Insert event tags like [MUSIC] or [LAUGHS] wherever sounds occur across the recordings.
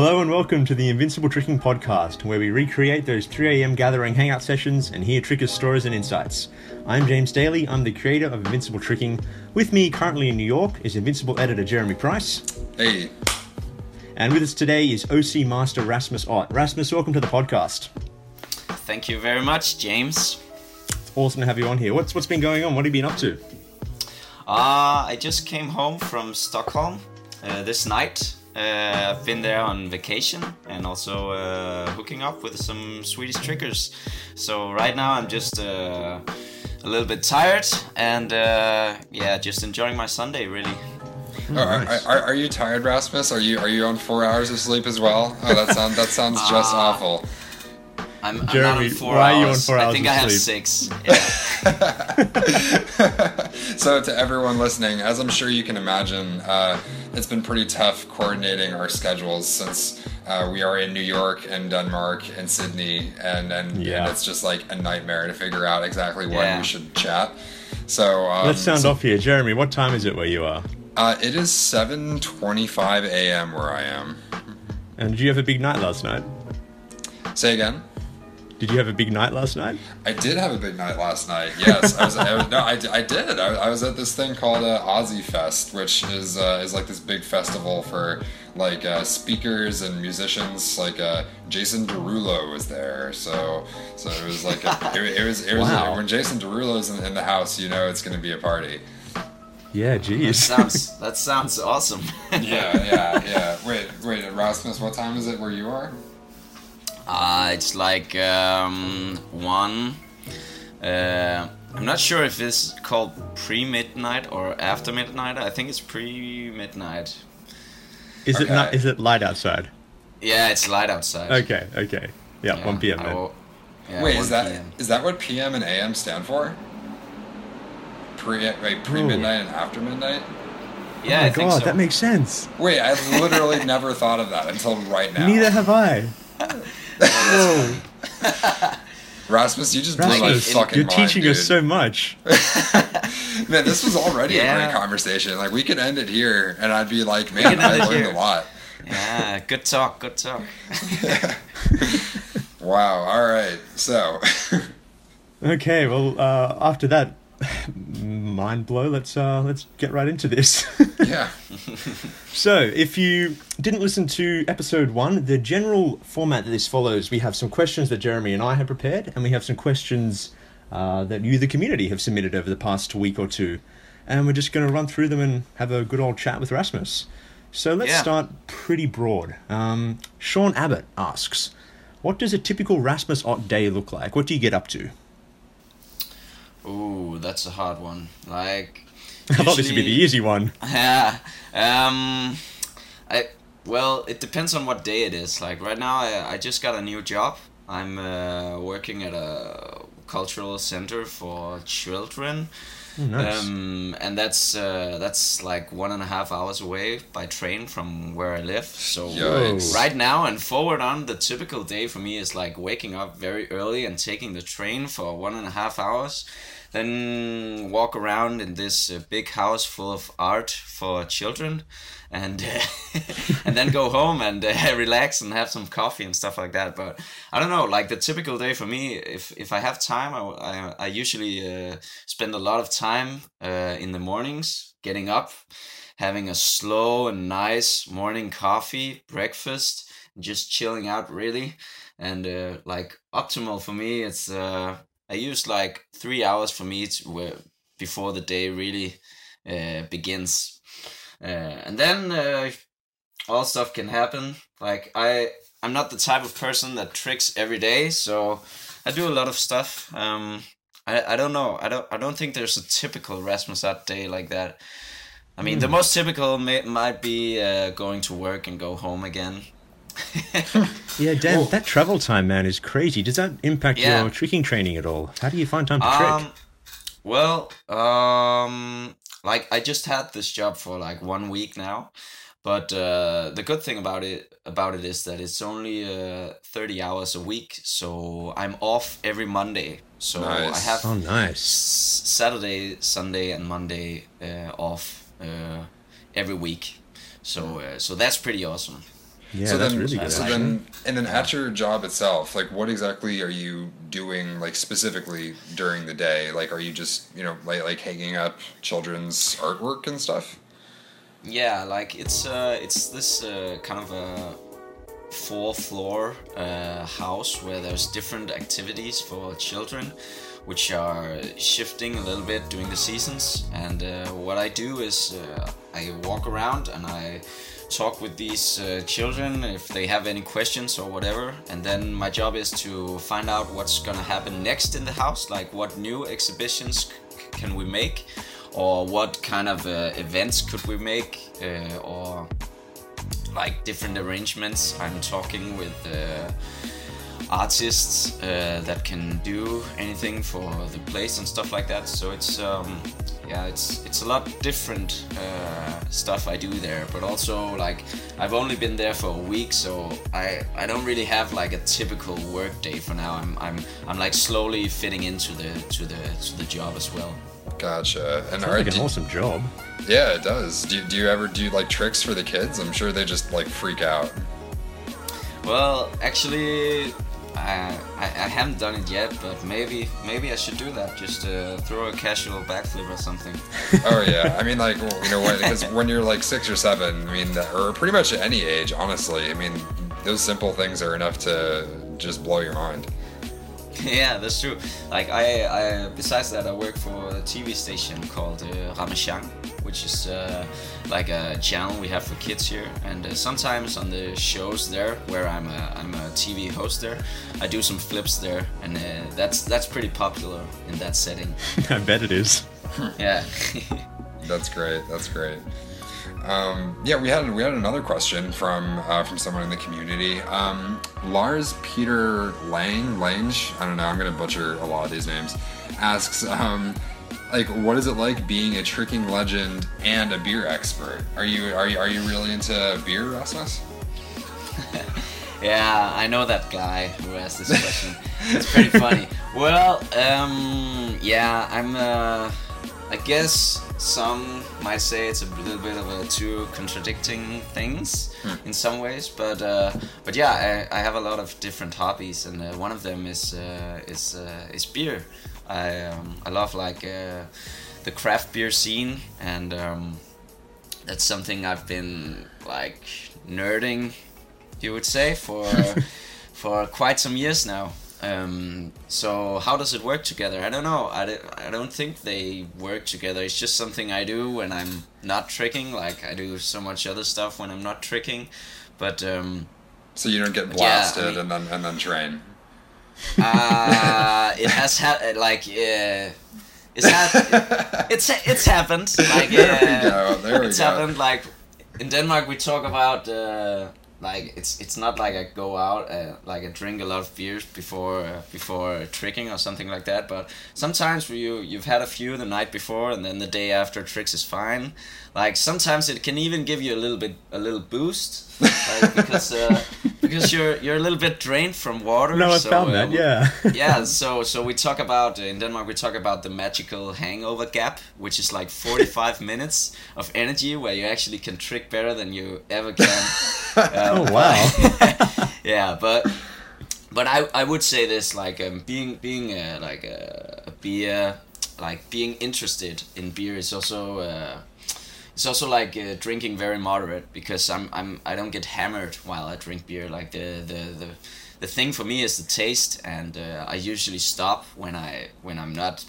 Hello and welcome to the Invincible Tricking Podcast, where we recreate those 3am gathering hangout sessions and hear trickers' stories and insights. I'm James Daly, I'm the creator of Invincible Tricking. With me currently in New York is Invincible editor Jeremy Price. Hey. And with us today is OC Master Rasmus Ott. Rasmus, welcome to the podcast. Thank you very much, James. It's awesome to have you on here. What's what's been going on? What have you been up to? Uh, I just came home from Stockholm uh, this night. Uh, I've been there on vacation and also uh, hooking up with some Swedish trickers. So right now I'm just uh, a little bit tired and uh, yeah, just enjoying my Sunday really. Oh, nice. are, are, are, you tired, Rasmus? Are you are you on four hours of sleep as well? Oh, that sounds that sounds just [LAUGHS] uh, awful. I'm, Jeremy, I'm four why hours. are you on four hours? I think I have sleep? six. [LAUGHS] Yeah. so to everyone listening, as I'm sure you can imagine, uh, it's been pretty tough coordinating our schedules since uh, we are in New York and Denmark and Sydney, and and, yeah. and, it's just like a nightmare to figure out exactly when yeah. we should chat. So um, let's sound so, off here, Jeremy. What time is it where you are? Uh, it is 7:25 a.m. where I am. And did you have a big night last night? Say again. Did you have a big night last night? I did have a big night last night. Yes, I was. I was no, I, I did. I, I, was at this thing called uh, Aussie Fest, which is uh, is like this big festival for like uh, speakers and musicians. Like uh, Jason Derulo was there, so so it was like a, [LAUGHS] it, it, was it was wow. when Jason Derulo's in, in the house, you know it's going to be a party. Yeah, geez. That sounds [LAUGHS] that sounds awesome. yeah, yeah, yeah. Wait, wait, Rasmus, what time is it where you are? Uh, it's like um, one. Uh, I'm not sure if it's called pre midnight or after midnight. I think it's pre midnight. Is okay. it not? Is it light outside? Yeah, it's light outside. Okay, okay. Yeah, yeah 1 p.m. Will, yeah, wait, is that PM. is that what PM and AM stand for? Pre wait, pre midnight and after midnight. Yeah, oh my god, so. that makes sense. Wait, I literally [LAUGHS] never thought of that until right now. Neither have I. [LAUGHS] Whoa. [LAUGHS] Rasmus, you just blew my fucking You're mind, teaching dude. us so much. [LAUGHS] man, this was already yeah. a great conversation. Like we could end it here, and I'd be like, man, I learned here. a lot. Yeah, good talk, good talk. [LAUGHS] wow. All right. So. okay. Well, uh, after that mind blow, let's uh, let's get right into this. [LAUGHS] yeah. [LAUGHS] so, if you didn't listen to episode one, the general format that this follows, we have some questions that Jeremy and I have prepared, and we have some questions uh, that you, the community, have submitted over the past week or two, and we're just going to run through them and have a good old chat with Rasmus. So let's yeah. start pretty broad. Um, Sean Abbott asks, "What does a typical Rasmus Ott day look like? What do you get up to?" Ooh, that's a hard one. Like, [LAUGHS] I thought this would be the easy one. [LAUGHS] Yeah. Um, I well, it depends on what day it is. Like right now, I, I just got a new job. I'm uh, working at a cultural center for children. Oh, nice. Um, and that's uh, that's like one and a half hours away by train from where I live. So Yikes. right now and forward on, the typical day for me is like waking up very early and taking the train for one and a half hours then walk around in this uh, big house full of art for children and uh, [LAUGHS] and then go home and uh, [LAUGHS] relax and have some coffee and stuff like that. But i don't know like the typical day for me if if i have time i, I, I usually uh, spend a lot of time uh, in the mornings getting up having a slow and nice morning coffee breakfast just chilling out really. And uh, like optimal for me it's I use like three hours for me to, before the day really uh, begins, uh, and then uh, all stuff can happen. Like I, I'm not the type of person that tricks every day, so I do a lot of stuff. Um, I, I don't know. I don't I don't think there's a typical Rasmus Ott day like that. I mean, mm. the hmm. most typical may, might be uh, going to work and go home again. [LAUGHS] yeah, Dan, that travel time, man, is crazy. Does that impact yeah. your tricking training at all? How do you find time to um, trick? Well, um, like I just had this job for like one week now, but uh, the good thing about it about it is that it's only uh, thirty hours a week, so I'm off every Monday. So nice. I have oh nice Saturday, Sunday, and Monday uh, off uh, every week. So uh, so that's pretty awesome. Yeah, so that's then, really good. So actually. then, and then at your job itself, like, what exactly are you doing, like specifically during the day? Like, are you just, you know, like like hanging up children's artwork and stuff? Yeah, like it's uh, it's this uh, kind of a four floor uh, house where there's different activities for children, which are shifting a little bit during the seasons. And uh, what I do is uh, I walk around and I talk with these uh, children if they have any questions or whatever. And then my job is to find out what's gonna happen next in the house, like what new exhibitions can we make? Or what kind of uh, events could we make uh, or like different arrangements. I'm talking with uh, artists uh, that can do anything for the place and stuff like that. So it's um, yeah it's it's a lot different uh, stuff i do there but also like i've only been there for a week so i i don't really have like a typical work day for now i'm i'm i'm like slowly fitting into the to the to the job as well Gotcha. And Sounds are, like an do- awesome job. yeah, it does. Do, do you ever do like tricks for the kids? I'm sure they just like freak out. Well, actually, I, I I haven't done it yet, but maybe maybe I should do that. Just uh, throw a casual backflip or something. Oh yeah, I mean like you know when because when you're like six or seven, I mean, or pretty much at any age, honestly, I mean those simple things are enough to just blow your mind. [LAUGHS] yeah, that's true. Like I, I besides that, I work for a TV station called uh, Ramasjang, which is uh, like a channel we have for kids here. And uh, sometimes on the shows there, where I'm a, I'm a TV host there, I do some flips there, and uh, that's that's pretty popular in that setting. [LAUGHS] I bet it is. [LAUGHS] Yeah. [LAUGHS] That's great. That's great. Um, yeah, we had we had another question from uh, from someone in the community. Um, Lars Peter Lang Lange, I don't know. I'm gonna butcher a lot of these names. Asks, um, like, what is it like being a tricking legend and a beer expert? Are you are you are you really into beer, Rasmus? [LAUGHS] Yeah, I know that guy who asked this question. it's pretty funny. [LAUGHS] Well, um, yeah, I'm. Uh, I guess some might say it's a little bit of a two contradicting things in some ways, but uh, but yeah, I, I have a lot of different hobbies, and uh, one of them is uh, is uh, is beer. I um, I love like uh, the craft beer scene, and um, that's something I've been like nerding you would say for [LAUGHS] for quite some years now. Um, so how does it work together? I don't know. I, don't- I don't think they work together. It's just something i do when i'm not tricking like i do so much other stuff when i'm not tricking. But um, So you don't get Yeah, I blasted mean- and then and then train. Uh, it has ha- like uh, it's [LAUGHS] it's it's happened like There we uh, go, there we it's go. happened like in Denmark we talk about uh, like it's it's not like I go out uh, like I drink a lot of beers before uh, before tricking or something like that but sometimes you you've had a few the night before and then the day after tricks is fine like sometimes it can even give you a little bit a little boost like, because uh, [LAUGHS] because you're you're a little bit drained from water No, I so, found uh. Yeah. [LAUGHS] yeah so so we talk about in denmark we talk about the magical hangover gap which is like 45 [LAUGHS] minutes of energy where you actually can trick better than you ever can Um, Oh, wow. yeah but but I, I would say this like um, being being uh, like a, a beer like being interested in beer is also uh, it's also like uh, drinking very moderate because I'm I'm I don't get hammered while I drink beer. Like the the the, the thing for me is the taste, and uh, I usually stop when I when I'm not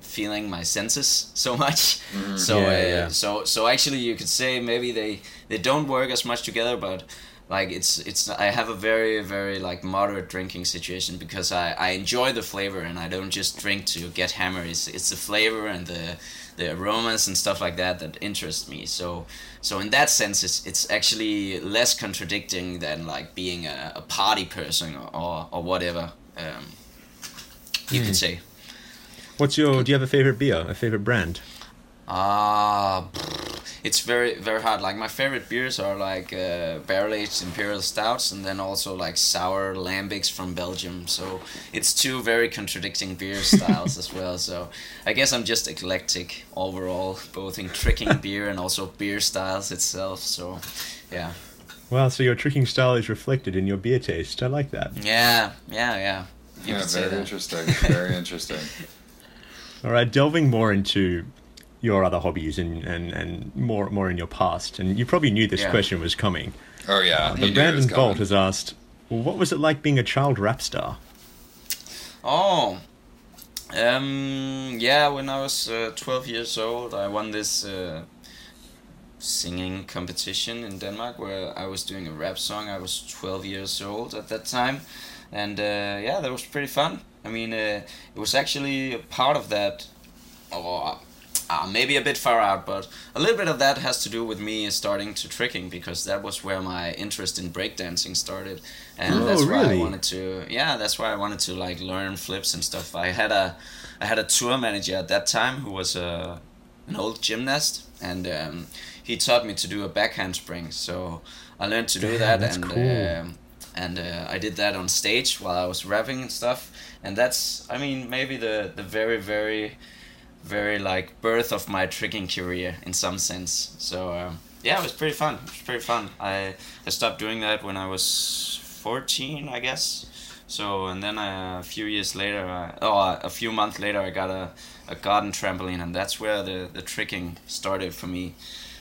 feeling my senses [LAUGHS] so much. So Yeah, uh, yeah. so so actually you could say maybe they they don't work as much together, but like it's it's I have a very very like moderate drinking situation because I, I enjoy the flavor and I don't just drink to get hammered. It's it's the flavor and the the aromas and stuff like that that interest me. So so in that sense, it's it's actually less contradicting than like being a, a party person or or, or whatever. Um, you could say. What's your? Do you have a favorite beer? A favorite brand? Ah, it's very very hard. Like my favorite beers are like uh, barrel aged imperial stouts, and then also like sour lambics from Belgium. So it's two very contradicting beer [LAUGHS] styles as well. So I guess I'm just eclectic overall, both in tricking [LAUGHS] beer and also beer styles itself. So yeah, Wow, so your tricking style is reflected in your beer taste. I like that. Yeah, yeah, yeah. You yeah, very interesting. Very interesting. [LAUGHS] All right, delving more into your other hobbies and, and, and more more in your past, and you probably knew this Yeah. question was coming. Oh yeah, But it was Brandon Bolt has asked, well, what was it like being a child rap star? Oh, um, yeah. When I was uh, twelve years old, I won this uh, singing competition in Denmark where I was doing a rap song. I was twelve years old at that time, and uh, yeah, that was pretty fun. I mean, uh, it was actually a part of that, or uh, maybe a bit far out, but a little bit of that has to do with me starting to tricking because that was where my interest in breakdancing started, and Oh, that's why I wanted to. Yeah, that's why I wanted to like learn flips and stuff. I had a, I had a tour manager at that time who was a, an old gymnast, and um, he taught me to do a backhand handspring. So I learned to do Damn, that, and cool. um, and uh, I did that on stage while I was rapping and stuff. And that's, I mean, maybe the the very very, very like birth of my tricking career in some sense. So um, yeah, it was pretty fun. It was pretty fun. I I stopped doing that when I was fourteen, I guess. So and then I, a few years later, I, oh, a few months later, I got a, a garden trampoline, and that's where the the tricking started for me.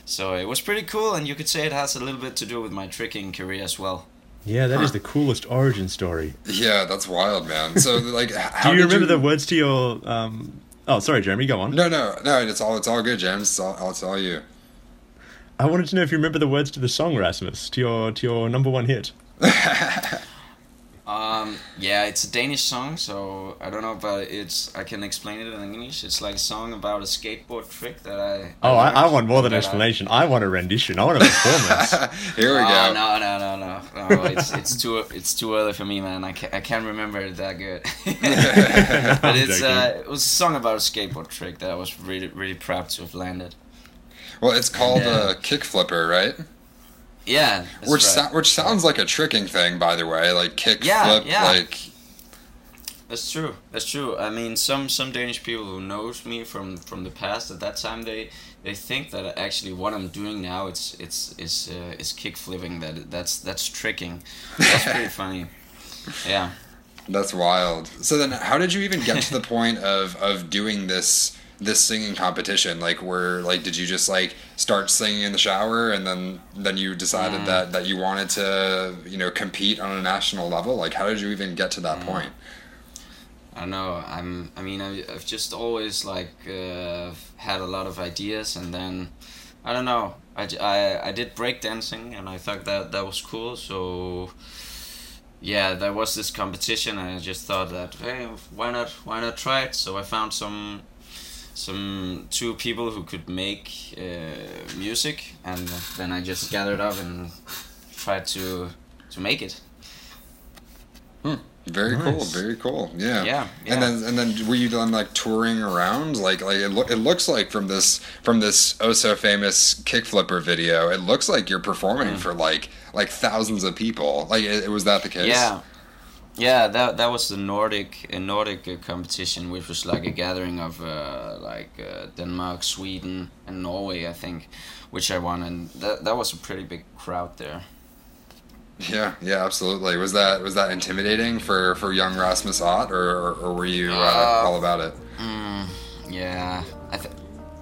So it was pretty cool, and you could say it has a little bit to do with my tricking career as well. Yeah, that is the coolest origin story. Yeah, that's wild, man. So like, [LAUGHS] how Do you did remember the words to your? Um... Oh, sorry, Jeremy. Go on. No, no, no. It's all it's all good, James. It's all, it's all you. I wanted to know if you remember the words to the song Rasmus to your to your number one hit. [LAUGHS] Um, yeah, it's a Danish song, so I don't know, but it's I can explain it in English. It's like a song about a skateboard trick that I. Oh, I, I learned want more than that I- explanation. I want a rendition. I want a performance. [LAUGHS] Here we Oh, [LAUGHS] go. no, no, no, no, no! It's it's too it's too early for me, man. I can't, I can't remember it that good. [LAUGHS] but it's uh, it was a song about a skateboard trick that I was really really proud to have landed. Well, it's called Yeah. a kick flipper, right? Yeah, which right. so- which sounds like a tricking thing, by the way. Like kick Yeah, flip, yeah. like That's true. That's true. I mean, some some Danish people who knows me from from the past at that time they they think that actually what I'm doing now it's it's is uh, is kick flipping that that's that's tricking. That's pretty [LAUGHS] funny. Yeah. that's wild. So then, how did you even get to the [LAUGHS] point of of doing this this singing competition? Like, where like did you just like start singing in the shower, and then then you decided Mm. that that you wanted to you know compete on a national level? Like, how did you even get to Mm. that point? I don't know. I'm. I mean, I, I've just always like uh, had a lot of ideas, and then I don't know. I, I, I did break dancing and I thought that that was cool. So yeah, there was this competition, and I just thought that hey, why not? Why not try it? So I found some some two people who could make uh, music, and then I just gathered up and tried to to make it. Hmm. Very cool, very cool. Yeah. Yeah, yeah. And then and then were you done like touring around? Like like it, lo- it looks like from this from this oh so famous kick flipper video, it looks like you're performing Mm. for like like thousands of people. Like it, it was that the case? Yeah, yeah. That that was the Nordic a Nordic uh, competition, which was like a gathering of uh, like uh, Denmark, Sweden, and Norway, I think, which I won, and that that was a pretty big crowd there. Yeah, yeah, absolutely. Was that was that intimidating for for young Rasmus Ott, or or, or were you uh, Uh, all about it? Mm, yeah, I th-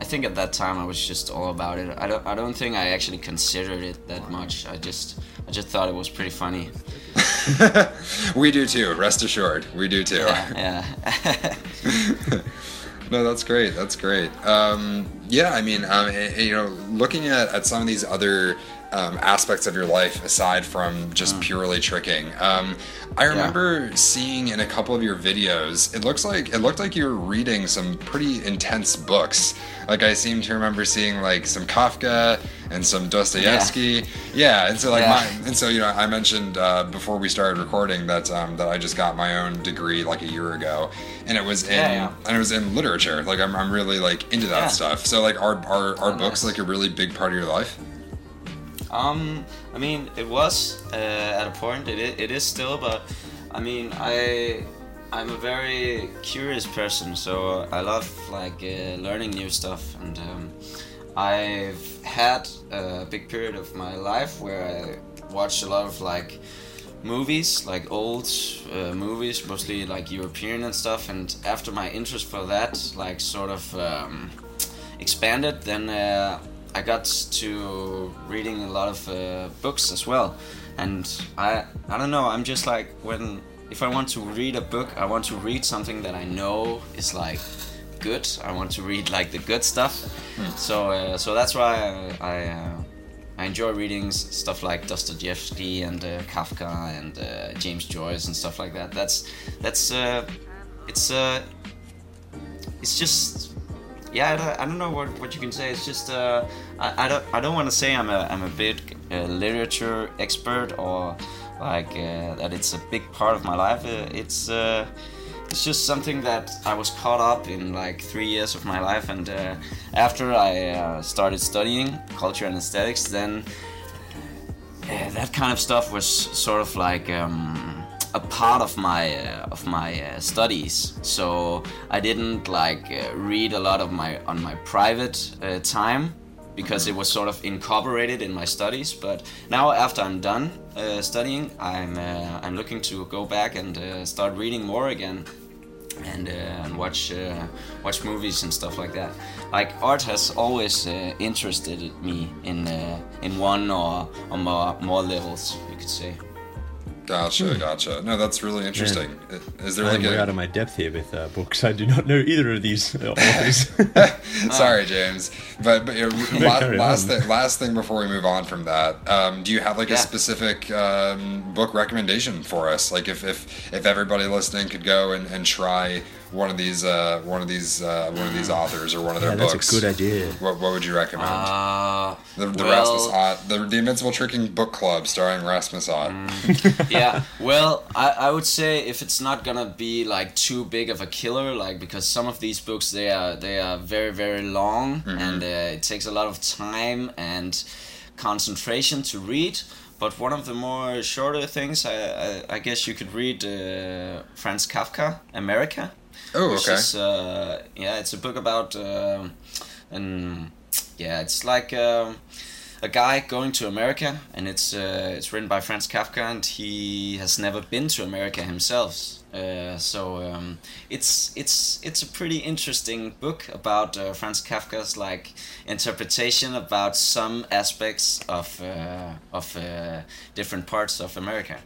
I think at that time I was just all about it. I don't I don't think I actually considered it that much. I just I just thought it was pretty funny. [LAUGHS] we do too. Rest assured, we do too. Yeah, [LAUGHS] yeah. [LAUGHS] no, that's great. That's great. Um, yeah, I mean, um, eh, eh, you know, looking at, at some of these other um, aspects of your life aside from just purely tricking, um, I remember seeing in a couple of your videos, it looks like it looked like you were reading some pretty intense books. Like I seem to remember seeing like some Kafka and some Dostoevsky. Yeah, and so like Yeah. my and so you know I mentioned uh, before we started recording that um, that I just got my own degree like a year ago, and it was in Yeah, yeah. and it was in literature. Like I'm, I'm really like into that Yeah. stuff. So like are are, are Oh, books nice. like a really big part of your life? Um, I mean, it was uh, at a point. It it is still, but I mean, I I'm a very curious person, so I love like uh, learning new stuff, and um, I've had a big period of my life where I watched a lot of like movies, like old uh, movies, mostly like European and stuff. And after my interest for that, like sort of um, expanded, then uh, I got to reading a lot of uh, books as well. And I I don't know. I'm just like when if I want to read a book, I want to read something that I know is like good. I want to read like the good stuff. So uh, so that's why I I, uh, I enjoy reading stuff like Dostoevsky and uh, Kafka and uh, James Joyce and stuff like that. That's that's uh, it's uh, it's just yeah. I don't, I don't know what, what you can say. It's just uh, I, I don't I don't want to say I'm a I'm a big uh, literature expert or like uh, that it's a big part of my life. Uh, it's uh, it's just something that I was caught up in like three years of my life, and after I started studying culture and aesthetics, then that kind of stuff was sort of like um, a part of my uh, of my uh, studies. So I didn't like uh, read a lot of my on my private uh, time because it was sort of incorporated in my studies. But now after I'm done uh, studying, I'm uh, I'm looking to go back and uh, start reading more again and, uh, and watch watch movies and stuff like that. Like art has always interested me in in one or, or more more levels, you could say. Gotcha, gotcha. No, that's really interesting. Is there I'm like way out of my depth here with uh, books. I do not know either of these uh, authors. [LAUGHS] sorry, James, but but uh, [LAUGHS] la- carry last on. thing, last thing before we move on from that, um, do you have like a specific um, book recommendation for us? Like if if if everybody listening could go and, and try one of these uh, one of these uh, one of these authors or one of their yeah, that's books, a good idea. what what would you recommend? Uh, the the well- Rasmus Ott, the, the Invincible Tricking Book Club, starring Rasmus Ott. Mm. [LAUGHS] yeah. Well, I, I would say if it's not gonna be like too big of a killer, like because some of these books they are they are very very long and uh, it takes a lot of time and concentration to read. But one of the more shorter things, I I, I guess you could read uh, Franz Kafka, America. Oh, which okay. is, uh, yeah, it's a book about um and yeah, it's like um, a guy going to America, and it's uh, it's written by Franz Kafka, and he has never been to America himself. Uh, so um, it's it's it's a pretty interesting book about uh, Franz Kafka's like interpretation about some aspects of uh, of uh, different parts of America.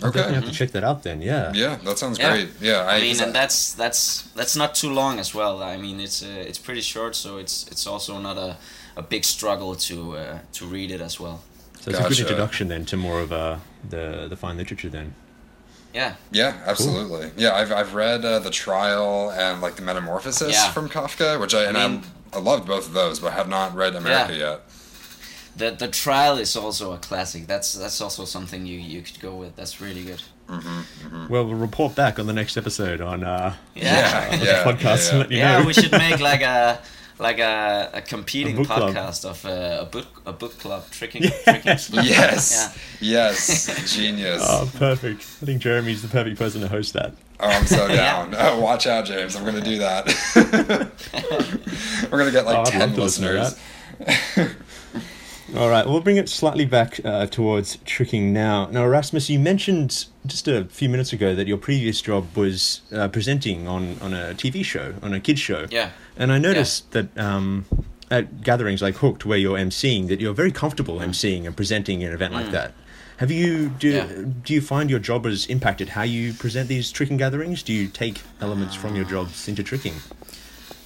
I'll Okay. definitely have to check that out then. Yeah. Yeah, that sounds Yeah. great. Yeah, I mean, and that's that's that's not too long as well. I mean, it's uh, it's pretty short, so it's it's also not a, a big struggle to uh, to read it as well. So it's a good introduction then to more of uh, the the fine literature then. Yeah, Yeah, absolutely. Yeah, I've, I've read uh, the trial and like the Metamorphosis Yeah. from Kafka, which I and I, mean- I loved both of those, but have not read America Yeah. yet. The the trial is also a classic. That's that's also something you you could go with. That's really good. Well, we'll report back on the next episode on uh, Yeah, [LAUGHS] on yeah, the podcast yeah, and let you Yeah, know. we should make like [LAUGHS] a like a, a competing A book club. podcast of uh, a book a book club tricking. tricking [LAUGHS] Yes, yes, genius. Oh, perfect. I think Jeremy's the perfect person to host that. Oh, I'm so Yeah. down. Oh, watch out, James. I'm going to do that. We're going to get like Oh, 10 love to listeners. All right, we'll bring it slightly back uh, towards tricking now. Now, Erasmus, you mentioned just a few minutes ago that your previous job was uh, presenting on, on a TV show, on a kids show. Yeah. And I noticed that um, at gatherings like Hooked, where you're emceeing, that you're very comfortable emceeing and presenting an event like that. Have you do Yeah. do you find your job has impacted how you present these tricking gatherings? Do you take elements from your jobs into tricking?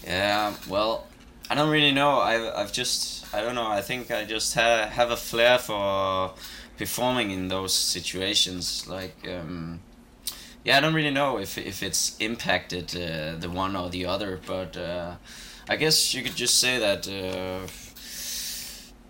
Yeah, well, I don't really know. I've, I've just, I don't know. I think I just ha- have a flair for performing in those situations. Like, um, yeah, I don't really know if, if it's impacted uh, the one or the other, but uh, I guess you could just say that. Uh,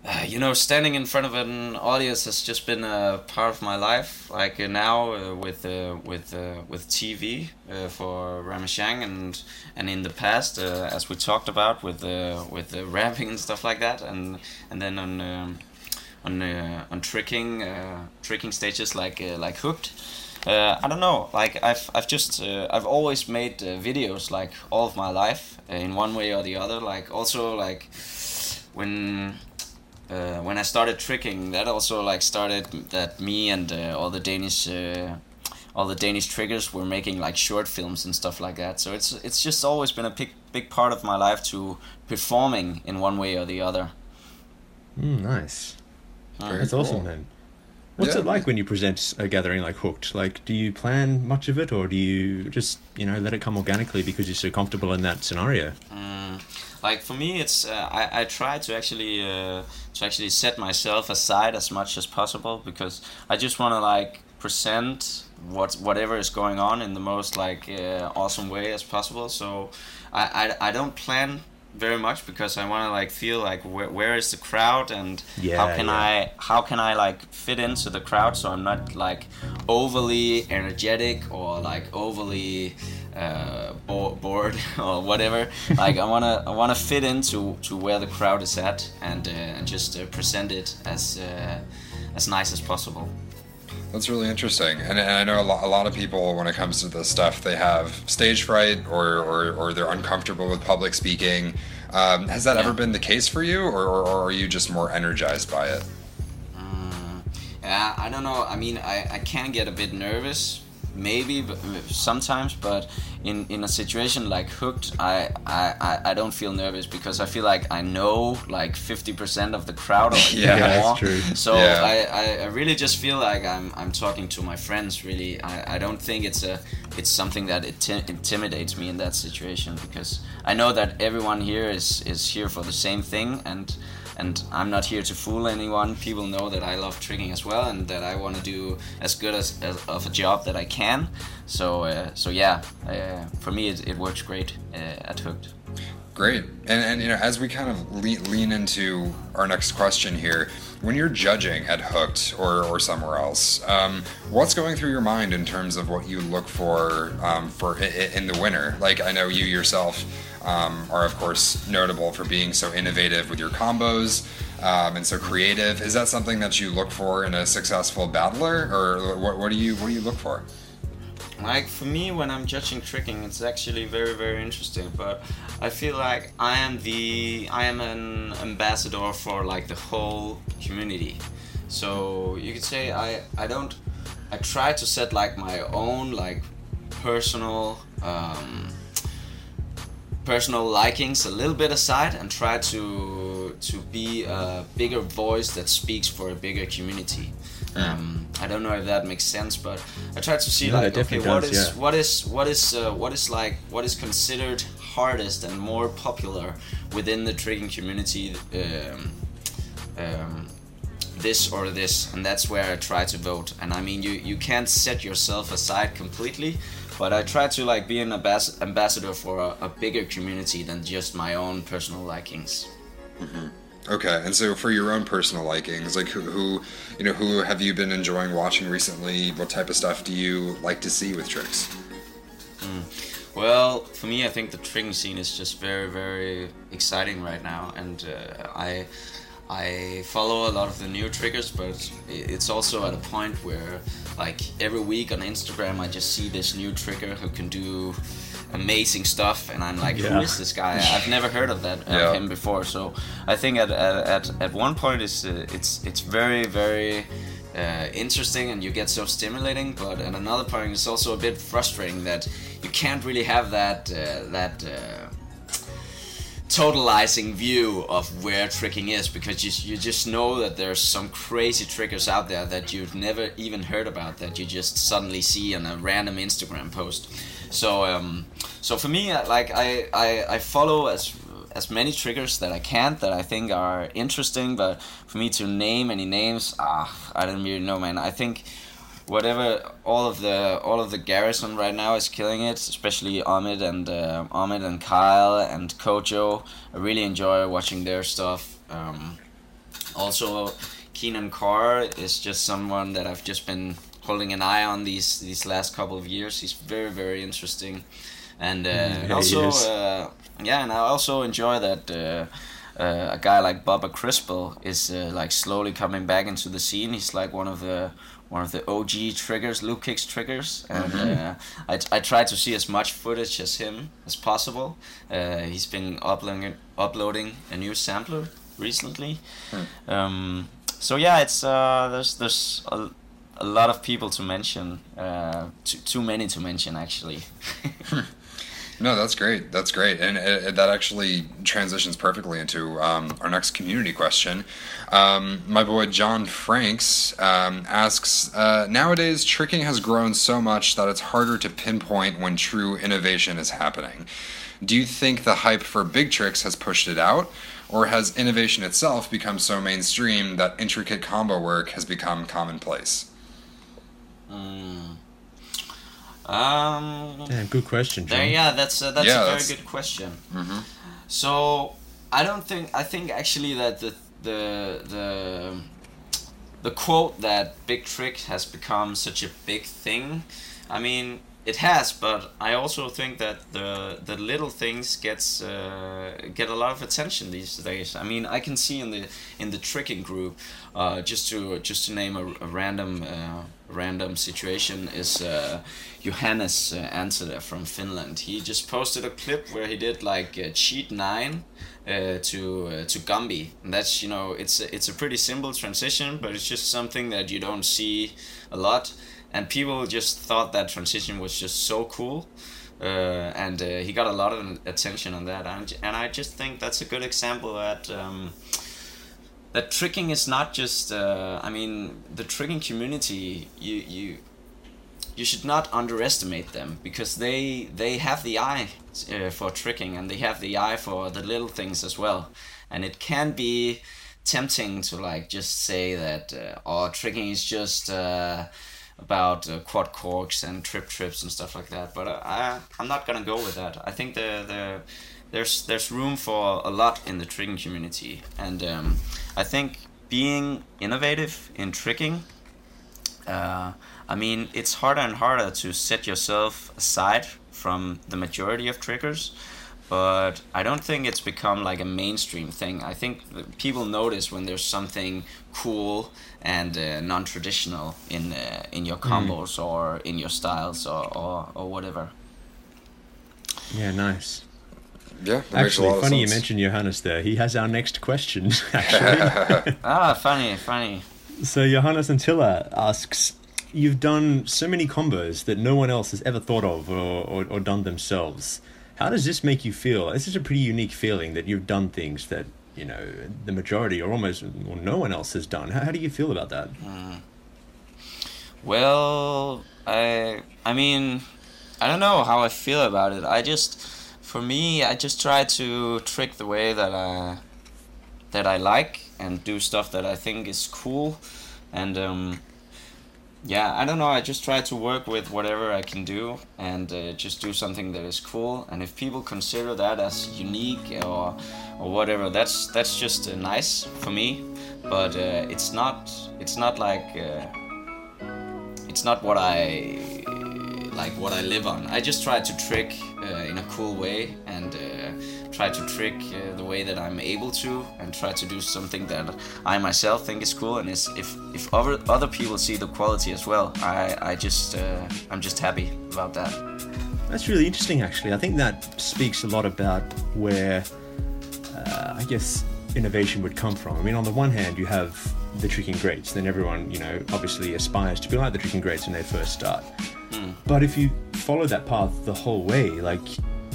[SIGHS] you know, standing in front of an audience has just been a part of my life. Like uh, now uh, with uh, with uh, with TV uh, for Ramasjang and and in the past, as we talked about with with rapping and stuff like that, and and then on um, on on tricking tricking stages like like Hooked. I don't know. Like I've I've just I've always made videos like all of my life in one way or the other. Like also like when uh, when I started tricking, that also like started that me and uh, all the Danish. Uh, all the Danish trickers were making like short films and stuff like that. So it's it's just always been a big big part of my life to performing in one way or the other. Mm, nice. Very That's cool. awesome, man. What's Yeah. it like when you present a gathering like Hooked? Like, do you plan much of it, or do you just, you know, let it come organically because you're so comfortable in that scenario? Mm, like for me, it's uh, I, I try to actually uh, to actually set myself aside as much as possible because I just want to like present what whatever is going on in the most like uh, awesome way as possible. So I, I, I don't plan very much because I want to like feel like where, where is the crowd and yeah, how can yeah. I how can I like fit into the crowd so I'm not like overly energetic or like overly uh, bo- bored [LAUGHS] or whatever. like I wanna I wanna fit into to where the crowd is at and uh, and just uh, present it as uh, as nice as possible. That's really interesting, and, and I know a lot, a lot of people when it comes to this stuff, they have stage fright or, or, or they're uncomfortable with public speaking. Um, has that ever been the case for you, or, or, or are you just more energized by it? Mm, yeah, I don't know. I mean, I, I can get a bit nervous, maybe, but sometimes. But in, in a situation like Hooked, I, I, I- don't feel nervous because I feel like I know like fifty percent of the crowd [LAUGHS] or even Yeah, that's more. true. So Yeah. I, I, I really just feel like I'm I'm talking to my friends. Really, I, I don't think it's a it's something that it intimidates me in that situation because I know that everyone here is is here for the same thing and and I'm not here to fool anyone. People know that I love tricking as well, and that I want to do as good as, as of a job that I can. So, uh, so yeah, uh, for me it, it works great uh, at Hooked. Great. And, and you know, as we kind of lean, lean into our next question here, when you're judging at Hooked or, or somewhere else, um, what's going through your mind in terms of what you look for um, for in the winner? Like, I know you yourself um, are, of course, notable for being so innovative with your combos um, and so creative. Is that something that you look for in a successful battler, or what, what do you what do you look for? Like for me, when I'm judging tricking, it's actually very very interesting. But I feel like I am the I am an ambassador for like the whole community. So you could say I I don't I try to set like my own like personal um, personal likings a little bit aside and try to to be a bigger voice that speaks for a bigger community. Um, I don't know if that makes sense, but I try to see No, like okay, what does, is yeah. what is what is uh, what is like what is considered hardest and more popular within the tricking community. Um, um, this or this, and that's where I try to vote. And I mean, you you can't set yourself aside completely, but I try to like be an ambas- ambassador for a, a bigger community than just my own personal likings. Okay, and so for your own personal likings, like who, who, you know, who have you been enjoying watching recently? What type of stuff do you like to see with tricks? Well, for me, I think the tricking scene is just very, very exciting right now, and uh, I I follow a lot of the new trickers, but it's also at a point where, like every week on Instagram, I just see this new tricker who can do amazing stuff, and I'm like, Yeah. who is this guy? I've never heard of that Yeah. of him before. So I think at at, at, at one point it's uh, it's it's very very uh, interesting and you get so stimulating, but at another point it's also a bit frustrating that you can't really have that uh, that. Totalizing view of where tricking is because you, you just know that there's some crazy trickers out there that you've never even heard about that you just suddenly see on a random Instagram post. So um, so for me, uh, like I, I I follow as as many trickers that I can that I think are interesting, but for me to name any names, ah, I don't really know, man. I think whatever all of the all of the garrison right now is killing it especially Ahmed and uh, Ahmed and Kyle and Kojo. I really enjoy watching their stuff. Um, also Keenan Carr is just someone that I've just been holding an eye on these these last couple of years. He's very very interesting. And uh, yeah, he also uh, yeah and I also enjoy that uh, uh, a guy like Bubba Crispel is uh, like slowly coming back into the scene. He's like one of the one of the OG trickers, Luke Kicks trickers, and uh, I, I try to see as much footage as him as possible. Uh, he's been uploading uploading a new sampler recently. Um, so yeah, it's uh, there's there's a, a lot of people to mention. Uh, too, too many to mention actually. [LAUGHS] No, that's great. That's great, and it, it- that actually transitions perfectly into um, our next community question. Um, my boy John Franks um, asks: uh, Nowadays, tricking has grown so much that it's harder to pinpoint when true innovation is happening. Do you think the hype for big tricks has pushed it out, or has innovation itself become so mainstream that intricate combo work has become commonplace? Mm. Um, Yeah, good question, John. There, yeah, that's a, that's Yeah, a very that's- good question. Mhm. So I don't think I think actually that the the the the quote that big trick has become such a big thing. I mean, it has, but I also think that the the little things gets uh, get a lot of attention these days. I mean, I can see in the in the tricking group, uh, just to just to name a, a random uh, random situation is uh, Johannes uh, Antila from Finland. He just posted a clip where he did like uh, cheat nine uh, to uh, to Gumby, and that's you know it's it's a pretty simple transition, but it's just something that you don't see a lot, and people just thought that transition was just so cool. Uh, and uh, he got a lot of attention on that, and, and I just think that's a good example that um, that tricking is not just. Uh, I mean, the tricking community, you you you should not underestimate them because they they have the eye uh, for tricking and they have the eye for the little things as well and it can be tempting to like just say that uh, oh tricking is just uh, about uh, quad corks and trip trips and stuff like that but uh, I I'm not gonna go with that. I think the the there's there's room for a lot in the tricking community and um, I think being innovative in tricking uh, I mean, it's harder and harder to set yourself aside from the majority of trickers, but I don't think it's become like a mainstream thing. I think that people notice when there's something cool and uh, non-traditional in uh, in your combos or in your styles or, or, or whatever. Yeah, nice. Yeah, that makes a Actually, lot of funny you sense. mentioned Johannes there. He has our next question, [LAUGHS] [LAUGHS] actually. ah, funny, funny. so, Johannes Antilla asks You've done so many combos that no one else has ever thought of or, or, or done themselves. How does this make you feel? This is a pretty unique feeling that you've done things that, you know, the majority or almost or no one else has done. How, how do you feel about that? Well, I I mean, I don't know how I feel about it. I just, for me, I just try to trick the way that I that I like and do stuff that I think is cool, and um, yeah, I don't know. I just try to work with whatever I can do and uh, just do something that is cool. And if people consider that as unique or or whatever, that's that's just uh, nice for me. But uh, it's not it's not like. Uh, it's not what I like what I live on. I just try to trick uh, in a cool way and uh, try to trick uh, the way that I'm able to and try to do something that I myself think is cool and is if if other other people see the quality as well, I I just uh, I'm just happy about that. That's really interesting, actually. I think that speaks a lot about where, uh, I guess, innovation would come from. I mean, on the one hand, you have the tricking greats, then everyone, you know, obviously aspires to be like the tricking greats when they first start. Hmm. But if you follow that path the whole way, like,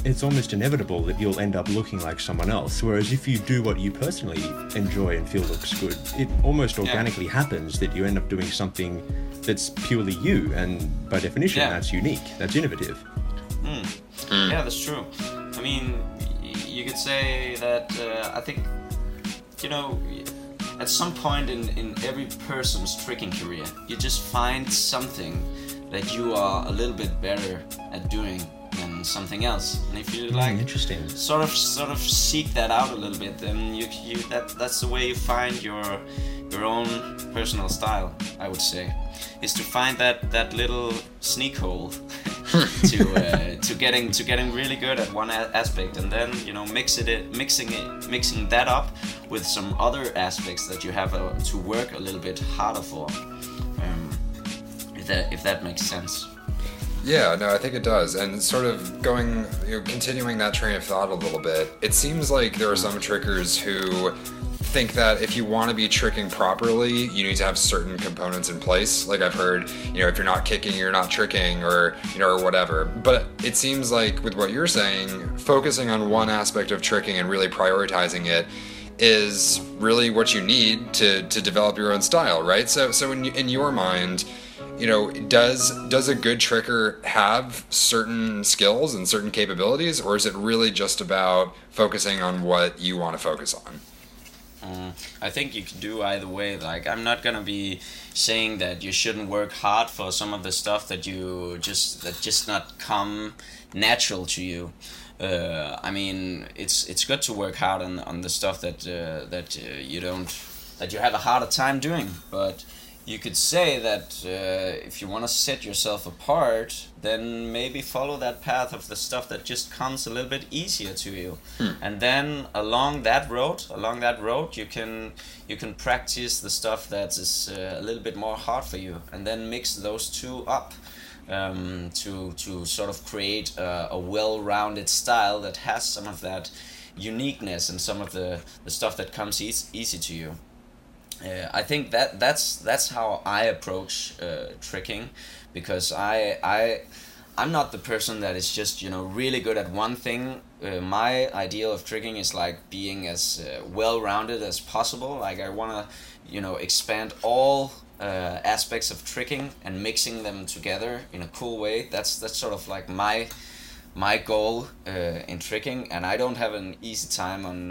it's almost inevitable that you'll end up looking like someone else. Whereas if you do what you personally enjoy and feel looks good, it almost organically happens that you end up doing something that's purely you, and by definition, Yeah. that's unique, that's innovative. Hmm. Hmm. Yeah, that's true. I mean, you could say that uh, I think, you know, at some point in, in every person's tricking career, you just find something that you are a little bit better at doing than something else. And if you like, Hmm, interesting. sort of sort of seek that out a little bit then you, you that that's the way you find your your own personal style i would say is to find that that little sneak hole [LAUGHS] [LAUGHS] to uh, to getting to getting really good at one a- aspect and then you know mix it in- mixing it mixing that up with some other aspects that you have uh, to work a little bit harder for um, if that if that makes sense Yeah, no, I think it does. And sort of going, you know, continuing that train of thought a little bit, it seems like there are some trickers who think that if you want to be tricking properly, you need to have certain components in place. Like I've heard, you know, if you're not kicking, you're not tricking, or you know, or whatever. But it seems like with what you're saying, focusing on one aspect of tricking and really prioritizing it is really what you need to to develop your own style, right? So so in in your mind you know does does a good tricker have certain skills and certain capabilities or is it really just about focusing on what you want to focus on Mm, I think you can do either way. Like, I'm not gonna be saying that you shouldn't work hard for some of the stuff that you just that just not come natural to you. Uh, I mean, it's it's good to work hard on, on the stuff that uh, that uh, you don't that you have a harder time doing, but you could say that uh, if you want to set yourself apart, then maybe follow that path of the stuff that just comes a little bit easier to you, Hmm. and then along that road, along that road, you can you can practice the stuff that is uh, a little bit more hard for you, and then mix those two up. Um, to to sort of create a, a well-rounded style that has some of that uniqueness and some of the, the stuff that comes eas easy to you. Uh, I think that that's that's how I approach uh, tricking, because I I I'm not the person that is just you know really good at one thing. Uh, my ideal of tricking is like being as uh, well rounded as possible. Like I wanna you know expand all uh, aspects of tricking and mixing them together in a cool way. That's that's sort of like my my goal uh, in tricking, and I don't have an easy time on.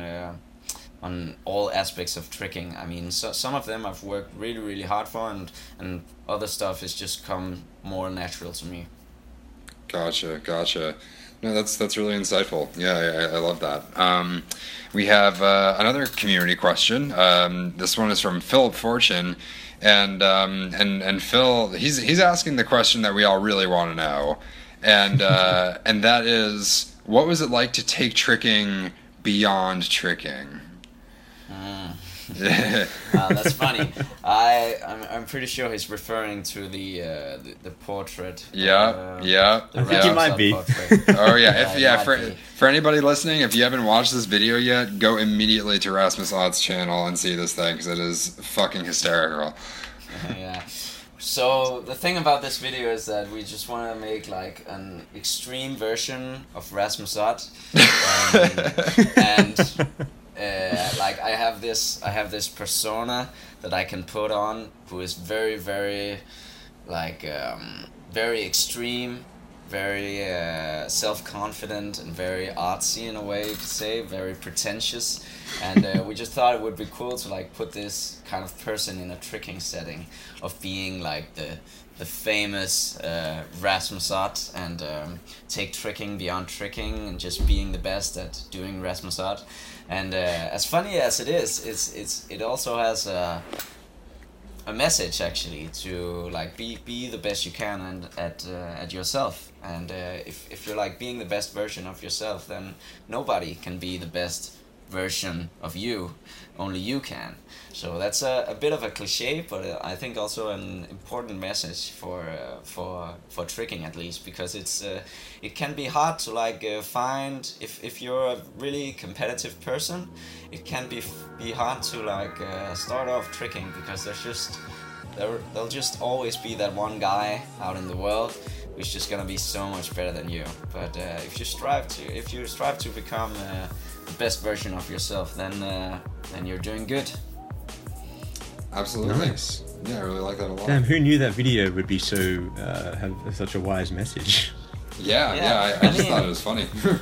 On all aspects of tricking. I mean, so, some of them I've worked really, really hard for, and and other stuff has just come more natural to me. Gotcha, gotcha. No, that's that's really insightful. Yeah, I, I love that. Um, we have uh, another community question. Um, this one is from Philip Fortune, and um, and and Phil, he's he's asking the question that we all really want to know, and uh, [LAUGHS] and that is, what was it like to take tricking beyond tricking? Uh, that's funny. I I'm, I'm pretty sure he's referring to the uh, the, the portrait. yeah, uh, yeah. I think he might be. portrait. [LAUGHS] Oh yeah, if yeah for be. for anybody listening, if you haven't watched this video yet, go immediately to Rasmus Ott's channel and see this thing because it is fucking hysterical. [LAUGHS] yeah. So the thing about this video is that we just want to make like an extreme version of Rasmus Ott, [LAUGHS] um, and uh, like I have this I have this persona that I can put on who is very very like um, very extreme, very uh, self confident and very artsy in a way you could say, very pretentious, and uh, we just thought it would be cool to like put this kind of person in a tricking setting of being like the the famous uh, Rasmus and um, take tricking beyond tricking and just being the best at doing Rasmus Ott. And uh, as funny as it is, it's it's it also has a a message actually to like be be the best you can and at uh, at yourself. And uh, if if you're like being the best version of yourself, then nobody can be the best version of you. Only you can. So that's a, a bit of a cliche, but uh, I think also an important message for uh, for for tricking at least because it's uh, it can be hard to like uh, find if, if you're a really competitive person, it can be be hard to like uh, start off tricking because there's just there there'll just always be that one guy out in the world who's just gonna be so much better than you. But uh, if you strive to if you strive to become the best version of yourself, then uh, then you're doing good. Absolutely. Nice. Yeah, I really like that a lot. Damn, who knew that video would be so uh, have such a wise message? [LAUGHS] Yeah, yeah. Yeah, I, I I just mean- thought it was funny. [LAUGHS]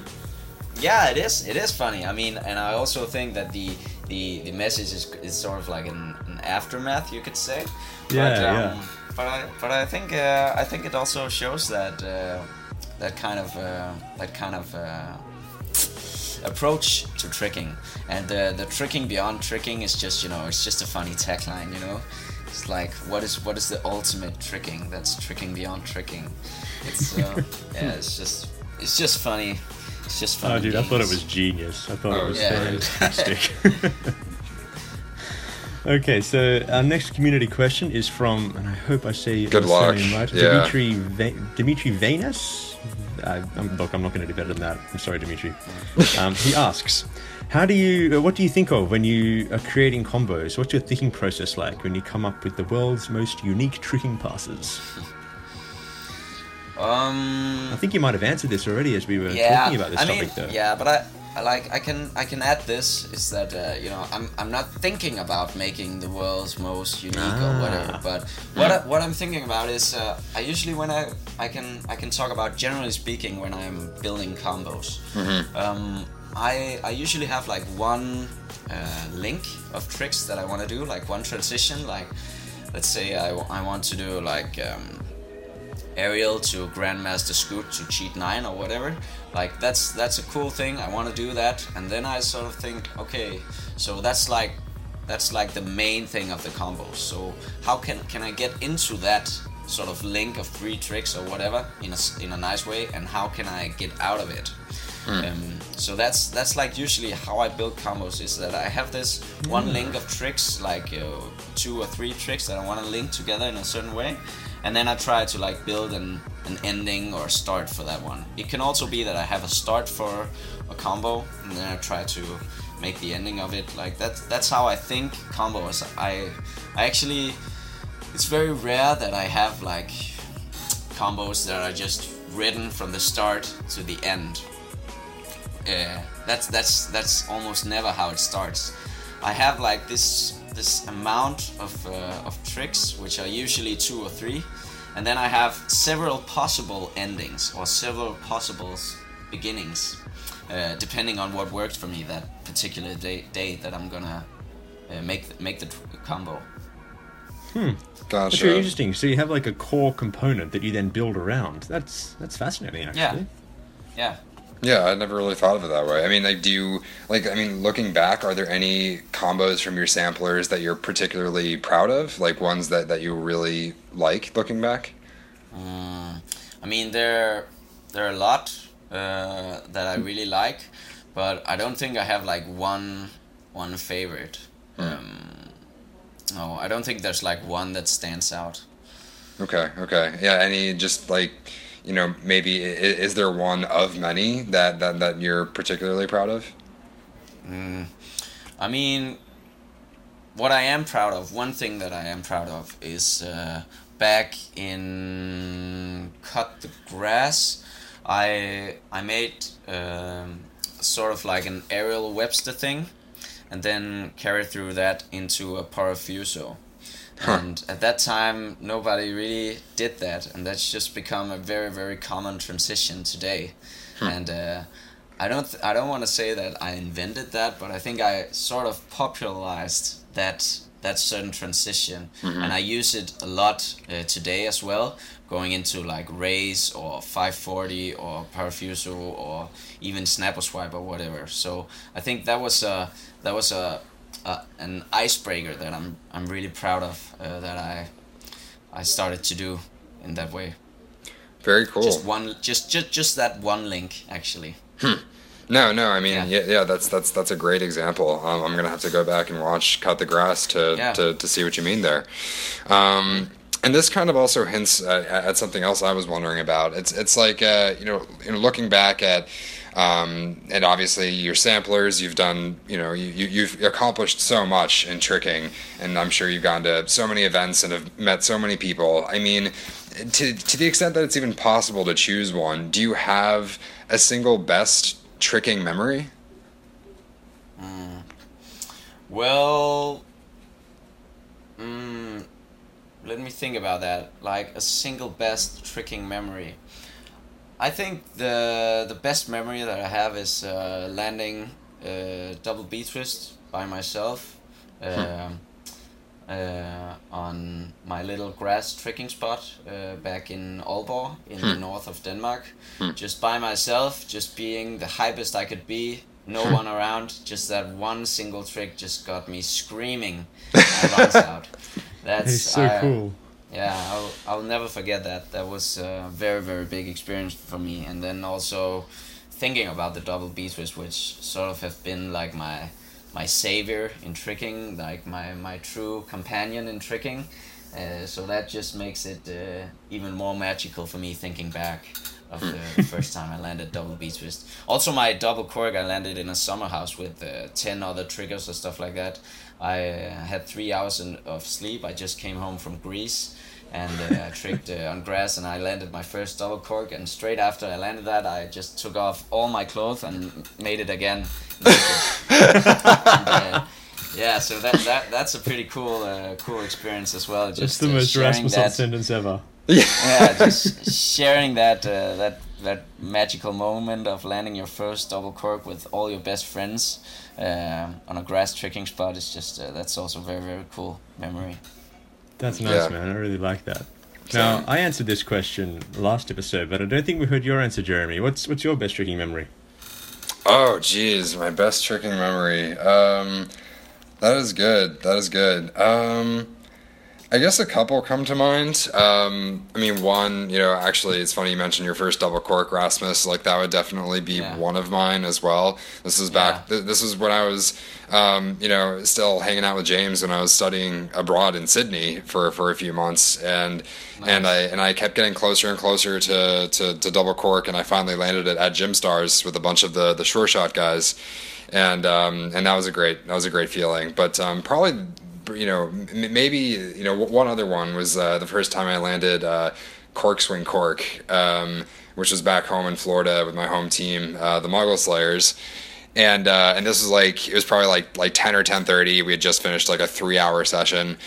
Yeah, it is. It is funny. I mean, and I also think that the the, the message is, is sort of like an, an aftermath, you could say. Yeah, but, um, yeah. But I but I think uh, I think it also shows that uh, that kind of uh, that kind of uh, approach to tricking, and uh, the tricking beyond tricking is just you know it's just a funny tagline, you know. It's like what is what is the ultimate tricking? That's tricking beyond tricking. It's uh, [LAUGHS] yeah, it's just it's just funny. It's just funny. Oh, dude, I thought it was genius. I thought Oh, it was yeah. fantastic. [LAUGHS] [LAUGHS] okay, so our next community question is from, and I hope I say Good the luck. surname right, Yeah. Dimitri Va- Dimitri Venas. I, I'm, look, I'm not going to do better than that. I'm sorry, Dimitri. Um, he asks, How do you? uh, What do you think of when you are creating combos? What's your thinking process like when you come up with the world's most unique tricking passes? Um, I think you might have answered this already as we were yeah, talking about this I topic, mean, though. yeah, but I, I like I can I can add this is that uh, you know I'm I'm not thinking about making the world's most unique or Ah. whatever, but what I, what I'm thinking about is uh, I usually when I I can I can talk about generally speaking when I'm building combos. Um, I I usually have like one uh, link of tricks that I want to do, like one transition, like let's say I, I want to do like. Um, aerial to grandmaster scoot to cheat 9 or whatever. Like that's that's a cool thing. I want to do that. And then i sort of think okay so that's like that's like the main thing of the combos so how can can i get into that sort of link of three tricks or whatever in a, in a nice way? And how can i get out of it? Um, so that's that's like usually how I build combos is that I have this one link of tricks, like uh, two or three tricks that I want to link together in a certain way, and then I try to like build an, an ending or start for that one. It can also be that I have a start for a combo, and then I try to make the ending of it. Like that's That's how I think combos. I I actually it's very rare that I have like combos that are just written from the start to the end. Yeah, that's that's that's almost never how it starts. I have like this this amount of uh, of tricks, which are usually two or three, and then I have several possible endings or several possible beginnings, uh, depending on what worked for me that particular day, day that I'm gonna uh, make the, make the tr- combo. That's Gotcha. really interesting. So you have like a core component that you then build around. That's that's fascinating, actually. Yeah. Yeah, I never really thought of it that way. I mean, like, do you like? I mean, looking back, are there any combos from your samplers that you're particularly proud of? Like ones that that you really like looking back? Mm, I mean, there there are a lot uh, that I really like, but I don't think I have like one one favorite. Um, no, I don't think there's like one that stands out. Okay, okay, yeah. Any just like, you know, maybe is, there one of many that that that you're particularly proud of? Mm, I mean, what I am proud of, one thing that I am proud of is uh, back in Cut the Grass, I I made um, sort of like an aerial Webster thing, and then carried through that into a Parafuso. Huh. And at that time, nobody really did that, and that's just become a very, very common transition today. And uh, I don't, th- I don't want to say that I invented that, but I think I sort of popularized that that certain transition, and I use it a lot uh, today as well, going into like raiz or 540 or Parafuso or even Snapper Swipe or whatever. So I think that was a that was a, a an icebreaker that I'm I'm really proud of uh, that I I started to do in that way. Very cool. Just one, just just just that one link actually. No, no. I mean, Yeah. yeah, yeah. that's that's that's a great example. Um, I'm gonna have to go back and watch "Cut the Grass" to Yeah. to, to see what you mean there. Um, and this kind of also hints at, at something else I was wondering about. It's it's like uh, you know, you know, looking back at. Um, and obviously, your samplers, you've done, you know, you, you've accomplished so much in tricking, and I'm sure you've gone to so many events and have met so many people. I mean, to, to the extent that it's even possible to choose one, do you have a single best tricking memory? Well, mm, let me think about that. Like a single best tricking memory. I think the the best memory that I have is uh, landing uh, double B twist by myself um, uh, on my little grass tricking spot uh, back in Aalborg in the north of Denmark. Just by myself, just being the hypest I could be. No one around. Just that one single trick just got me screaming [LAUGHS] my lungs out. [LAUGHS] That's That is so I- cool. Yeah, I'll, I'll never forget that. That was a very, very big experience for me. And then also thinking about the double B twist, which sort of have been like my my savior in tricking, like my, my true companion in tricking. Uh, so that just makes it uh, even more magical for me thinking back. of the, the [LAUGHS] first time I landed double B twist. Also, my double cork I landed in a summer house with uh, ten other trickers or stuff like that. I had three hours in, of sleep. I just came home from Greece and uh, tricked uh, on grass and I landed my first double cork and straight after I landed that I just took off all my clothes and made it again. [LAUGHS] and, uh, yeah, so that, that that's a pretty cool uh, cool experience as well. Just That's the uh, most Rasmussen that- sentence ever. yeah, just sharing that uh, that that magical moment of landing your first double cork with all your best friends uh, on a grass tricking spot is just uh, that's also very very cool memory. That's nice, Yeah. man. I really like that. Now, I answered this question last episode, but I don't think we heard your answer, Jeremy. What's what's your best tricking memory? Oh, geez, my best tricking memory. Um, that is good. That is good. Um, I guess a couple come to mind. Um, I mean, one, you know, actually, it's funny you mentioned your first double cork, Rasmus. Like that would definitely be Yeah. one of mine as well. This is back. Th- this was when I was, um, you know, still hanging out with James when I was studying abroad in Sydney for for a few months, and and I and I kept getting closer and closer to, to, to double cork, and I finally landed it at Gym Stars with a bunch of the the sure shot guys, and um, and that was a great that was a great feeling. But um, probably you know maybe you know one other one was uh, the first time I landed uh, cork swing cork, um, which was back home in Florida with my home team, uh, the Muggle Slayers. And uh, and this was like it was probably like like ten or ten thirty. We had just finished like a three hour session,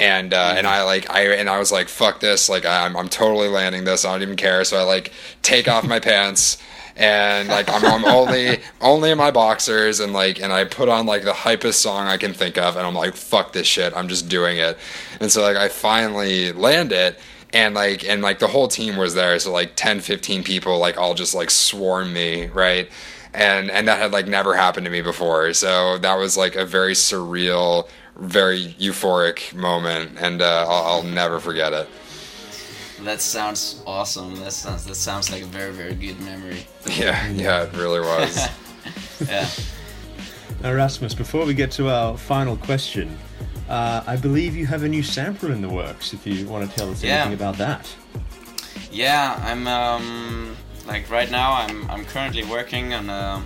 and uh, and I like I and I was like fuck this like I'm I'm totally landing this I don't even care so I like take off my [LAUGHS] pants and like I'm, I'm only only in my boxers and like and I put on like the hypest song I can think of and I'm like fuck this shit. I'm just doing it. And so like I finally land it and like and like the whole team was there. So like 10 15 people like all just like swarm me right? And and that had like never happened to me before. So that was like a very surreal very euphoric moment. And uh, I'll, I'll never forget it That sounds awesome. That sounds that sounds like a very very good memory. [LAUGHS] yeah yeah it really was [LAUGHS] Yeah. Now, Rasmus, before we get to our final question, uh, I believe you have a new sampler in the works. If you want to tell us Yeah. anything about that. Yeah, I'm um like right now I'm I'm currently working on a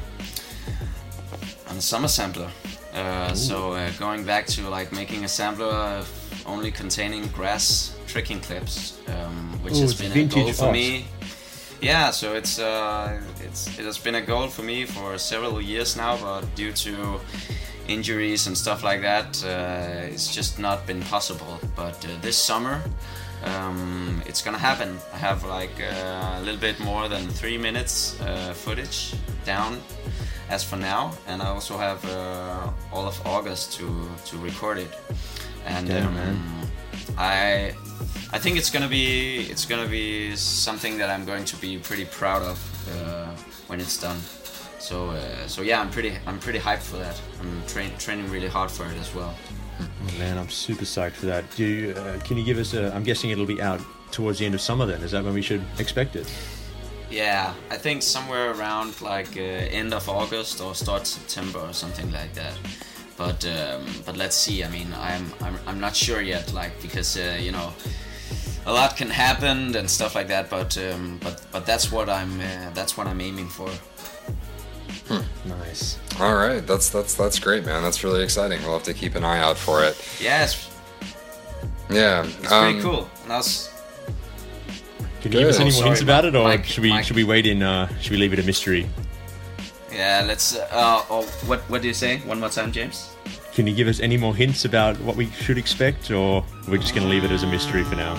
on a summer sampler. Uh, so uh, going back to like making a sampler only containing grass tricking clips, um, which Ooh, has been a goal for art. me. Yeah, so it's uh, it's it has been a goal for me for several years now, but due to injuries and stuff like that, uh, it's just not been possible. But uh, this summer, um, it's gonna happen. I have like uh, a little bit more than three minutes uh, footage down as for now, and I also have uh, all of August to to record it. And um. I I think it's gonna be it's gonna be something that I'm going to be pretty proud of uh, when it's done. So uh, so yeah, I'm pretty I'm pretty hyped for that. I'm train, training really hard for it as well. Oh, man, I'm super psyched for that. Do you, uh, can you give us a? I'm guessing it'll be out towards the end of summer. Then is that when we should expect it? Yeah, I think somewhere around like uh, end of August or start September or something like that. But um, but let's see. I mean, I'm I'm, I'm not sure yet, like because uh, you know a lot can happen and stuff like that. But um, but but that's what I'm uh, that's what I'm aiming for. Nice. all right that's that's that's great man that's really exciting we'll have to keep an eye out for it Yeah, it's, yeah it's um, pretty cool. And I was, Can you give us any more hints sorry, about it, or Mike- should we Mike- should we wait in? Uh, should we leave it a mystery? Yeah, let's. Uh, uh, oh, what what do you say? One more time, James. Can you give us any more hints about what we should expect, or we're just going to leave it as a mystery for now?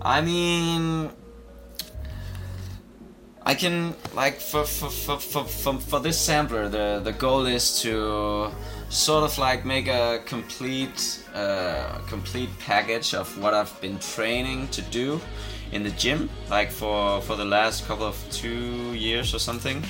I mean, I can like for for, for, for, for for this sampler, the the goal is to sort of like make a complete uh, complete package of what I've been training to do in the gym, like for for the last couple of two years or something.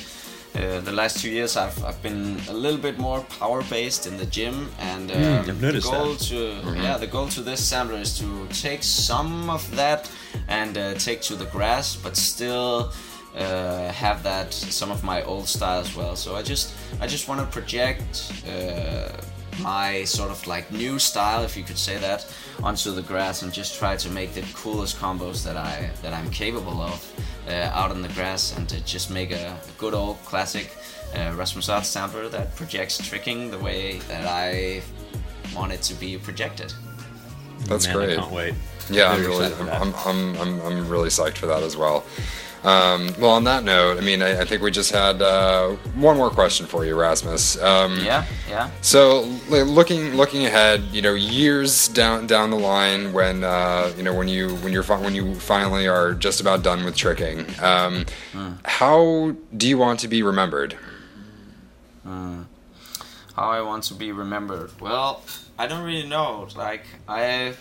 Uh, the last two years, I've, I've been a little bit more power based in the gym, and uh, Mm, I've noticed the goal that. to yeah the goal to this sampler is to take some of that and uh, take to the grass but still uh, have that some of my old style as well so i just i just want to project uh, my sort of like new style if you could say that onto the grass and just try to make the coolest combos that i that i'm capable of uh, out on the grass and to just make a, a good old classic uh, Rasmus Ott sampler that projects tricking the way that I want it to be projected. That's Man, great. I can't wait. Yeah, I'm really, I'm. I'm, I'm, I'm, I'm really psyched for that as well. Um, well, on that note, I mean, I, I think we just had uh, one more question for you, Rasmus. Um, Yeah, yeah. So, looking looking ahead, you know, years down down the line, when uh, you know when you when you're when you finally are just about done with tricking, um, how do you want to be remembered? how I want to be remembered. Well, I don't really know. Like I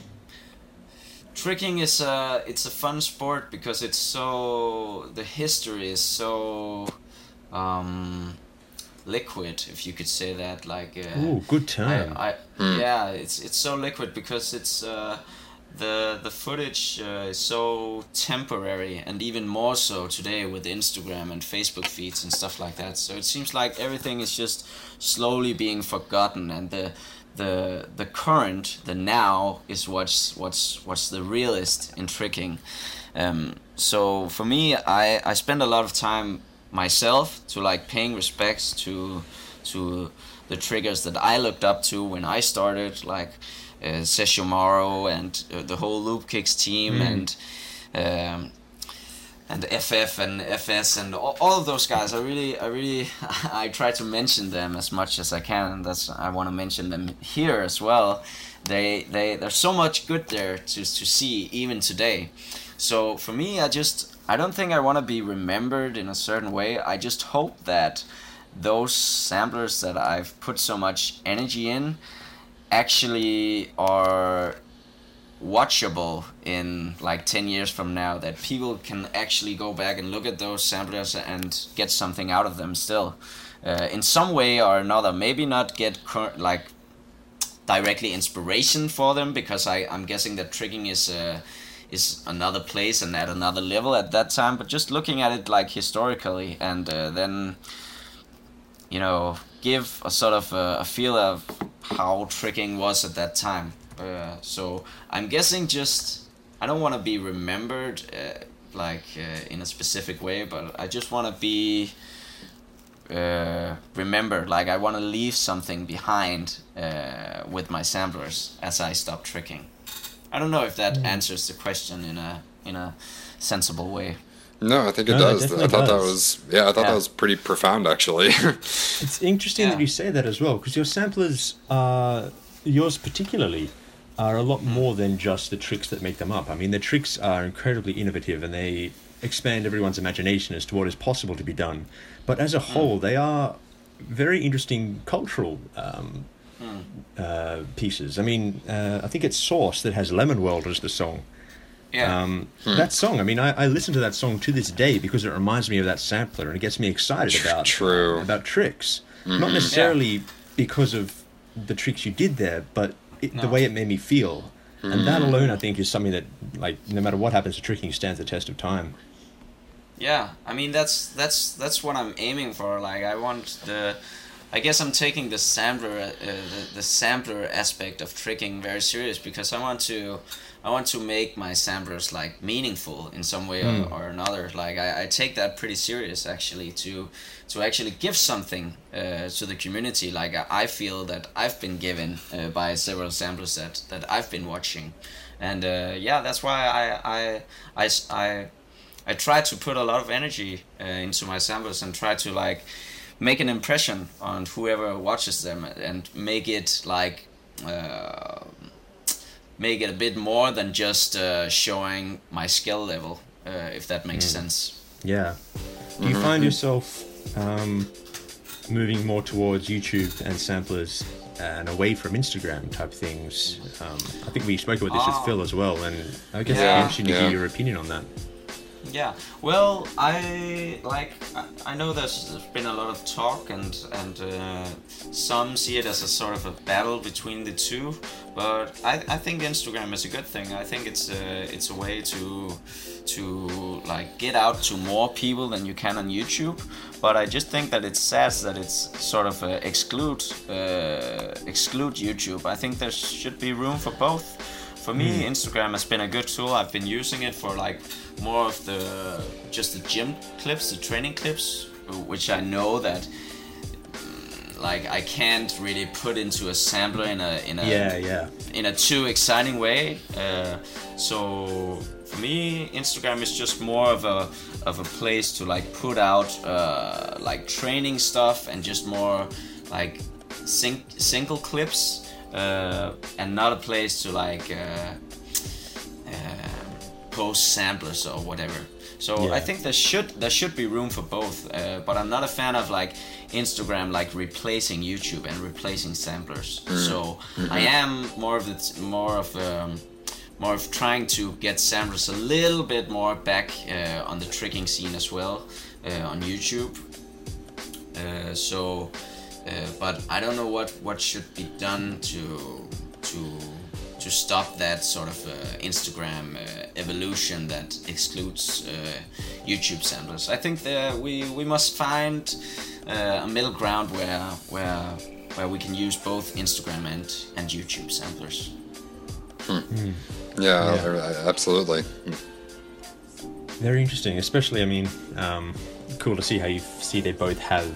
tricking is a it's a fun sport because it's so the history is so um liquid if you could say that like uh, Ooh, good time. I, I yeah, it's it's so liquid because it's uh, the the footage uh, is so temporary, and even more so today with Instagram and Facebook feeds and stuff like that. So it seems like everything is just slowly being forgotten, and the the the current, the now, is what's what's what's the realist in tricking. Um, so for me, I I spend a lot of time myself to like paying respects to to the trickers that I looked up to when I started, like uh, Session and uh, the whole Loopkicks team and um, and FF and FS and all, all of those guys. I really, I really, [LAUGHS] I try to mention them as much as I can. And that's I want to mention them here as well. They, they, there's so much good there to to see even today. So for me, I just, I don't think I want to be remembered in a certain way. I just hope that those samplers that I've put so much energy in actually are watchable in like 10 years from now that people can actually go back and look at those samplers and get something out of them still. Uh, in some way or another maybe not get cur- like directly inspiration for them because I, i'm guessing that tricking is uh, is another place and at another level at that time but just looking at it like historically and uh, then you know give a sort of a, a feel of how tricking was at that time uh, so I'm guessing just I don't want to be remembered uh, like uh, in a specific way, but I just want to be uh, remembered. Like I want to leave something behind uh, with my samplers as I stop tricking. I don't know if that answers the question in a in a sensible way. No, I think it No, does. definitely I thought that was yeah, I thought Yeah. that was pretty profound actually. It's interesting Yeah. that you say that as well, because your samplers, uh, yours particularly, are a lot more than just the tricks that make them up. I mean, the tricks are incredibly innovative and they expand everyone's imagination as to what is possible to be done. But as a whole, they are very interesting cultural um, uh, pieces. I mean, uh, I think it's Source that has Lemon World as the song. Yeah. Um, That song, I mean, I, I listen to that song to this day because it reminds me of that sampler and it gets me excited about True. about tricks. Not necessarily because of the tricks you did there, but it, the way it made me feel. And that alone, I think, is something that, like, no matter what happens to tricking, stands the test of time. Yeah, I mean that's that's that's what I'm aiming for. Like I want the, I guess I'm taking the sampler uh, the, the sampler aspect of tricking very serious because I want to, I want to make my samplers like meaningful in some way or, or another. Like I, I take that pretty serious actually to, to actually give something uh, to the community. Like I, I feel that I've been given uh, by several samplers that that I've been watching, and uh, yeah, that's why I I I I try to put a lot of energy uh, into my samples and try to like make an impression on whoever watches them and make it like uh, make it a bit more than just uh, showing my skill level, uh, if that makes sense. Yeah. Do you find yourself um, moving more towards YouTube and samplers and away from Instagram type things? Um, I think we spoke about this Ah. with Phil as well, and I guess Yeah. I'm interested to Yeah. hear your opinion on that. Yeah, well, I like I- know there's, been a lot of talk and and uh, some see it as a sort of a battle between the two, but I, I think Instagram is a good thing. I think it's a it's a way to to like get out to more people than you can on YouTube. But I just think that it's sad that it's sort of uh, exclude uh, exclude YouTube. I think there should be room for both for me, Instagram has been a good tool. I've been using it for like more of the just the gym clips, the training clips, which I know that mm, like I can't really put into a sampler in a in a Yeah, yeah. in a too exciting way. Uh, so for me, Instagram is just more of a of a place to like put out uh, like training stuff and just more like sing- single clips uh, and not a place to like uh, uh, post samplers or whatever. So I think there should there should be room for both, uh, but I'm not a fan of like Instagram like replacing YouTube and replacing samplers. So I am more of the more of um, more of trying to get samplers a little bit more back uh, on the tricking scene as well uh, on YouTube. Uh, so, uh, but I don't know what what should be done to to to stop that sort of uh, Instagram uh, evolution that excludes uh, YouTube samplers. I think that we we must find uh, a middle ground where where where we can use both Instagram and and YouTube samplers. Yeah, Yeah. uh, absolutely. Very interesting, especially. I mean, um, cool to see how you see they both have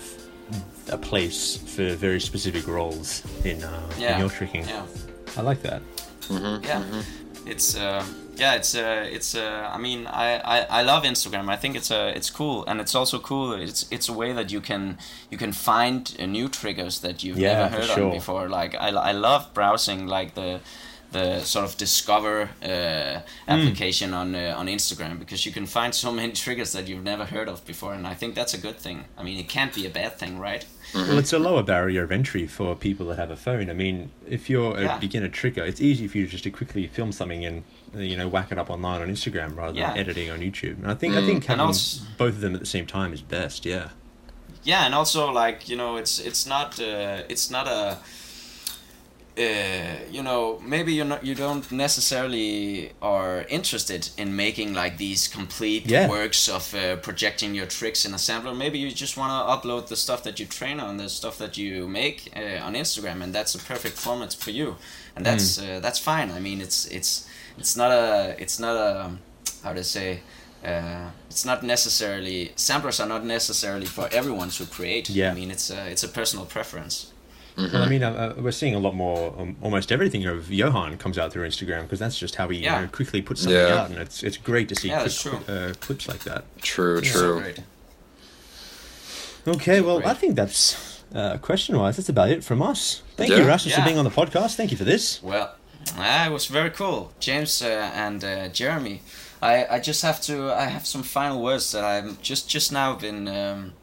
a place for very specific roles in, uh, Yeah, in your tricking. Yeah. I like that. yeah it's uh, yeah it's uh, it's uh, i mean I, I i love instagram i think it's uh, it's cool and it's also cool it's it's a way that you can you can find uh, new trickers that you've Yeah, never heard sure. on before like i, I love browsing like the the sort of discover uh, application on uh, on Instagram because you can find so many [LAUGHS] trickers that you've never heard of before, and I think that's a good thing. I mean, it can't be a bad thing, right? Well, it's a lower barrier of entry for people that have a phone. I mean, if you're a Yeah. beginner tricker, it's easy for you just to quickly film something and uh, you know whack it up online on Instagram rather than editing on YouTube. And I think I think having also- both of them at the same time is best. Yeah. yeah and also like you know it's it's not uh, it's not a uh, you know maybe you're not you don't necessarily are interested in making like these complete Yeah. works of uh, projecting your tricks in a sampler maybe you just want to upload the stuff that you train on the stuff that you make uh, on instagram and that's a perfect format for you and that's uh, that's fine i mean it's it's it's not a it's not a how to say uh, it's not necessarily samplers are not necessarily for everyone to create. Yeah. I mean it's a it's a personal preference. Well, I mean, uh, uh, we're seeing a lot more. Um, almost everything of Johan comes out through Instagram because that's just how he Yeah. you know, quickly puts something Yeah. out, and it's it's great to see Yeah, quick, that's true. Uh, clips like that. True, So true. great. Okay, well, I think that's uh, question wise. That's about it from us. Thank Yeah. you, Rasmus, for being on the podcast. Thank you for this. Well, ah, it was very cool, James uh, and uh, Jeremy. I, I just have to I have some final words that I'm just just now been. Um,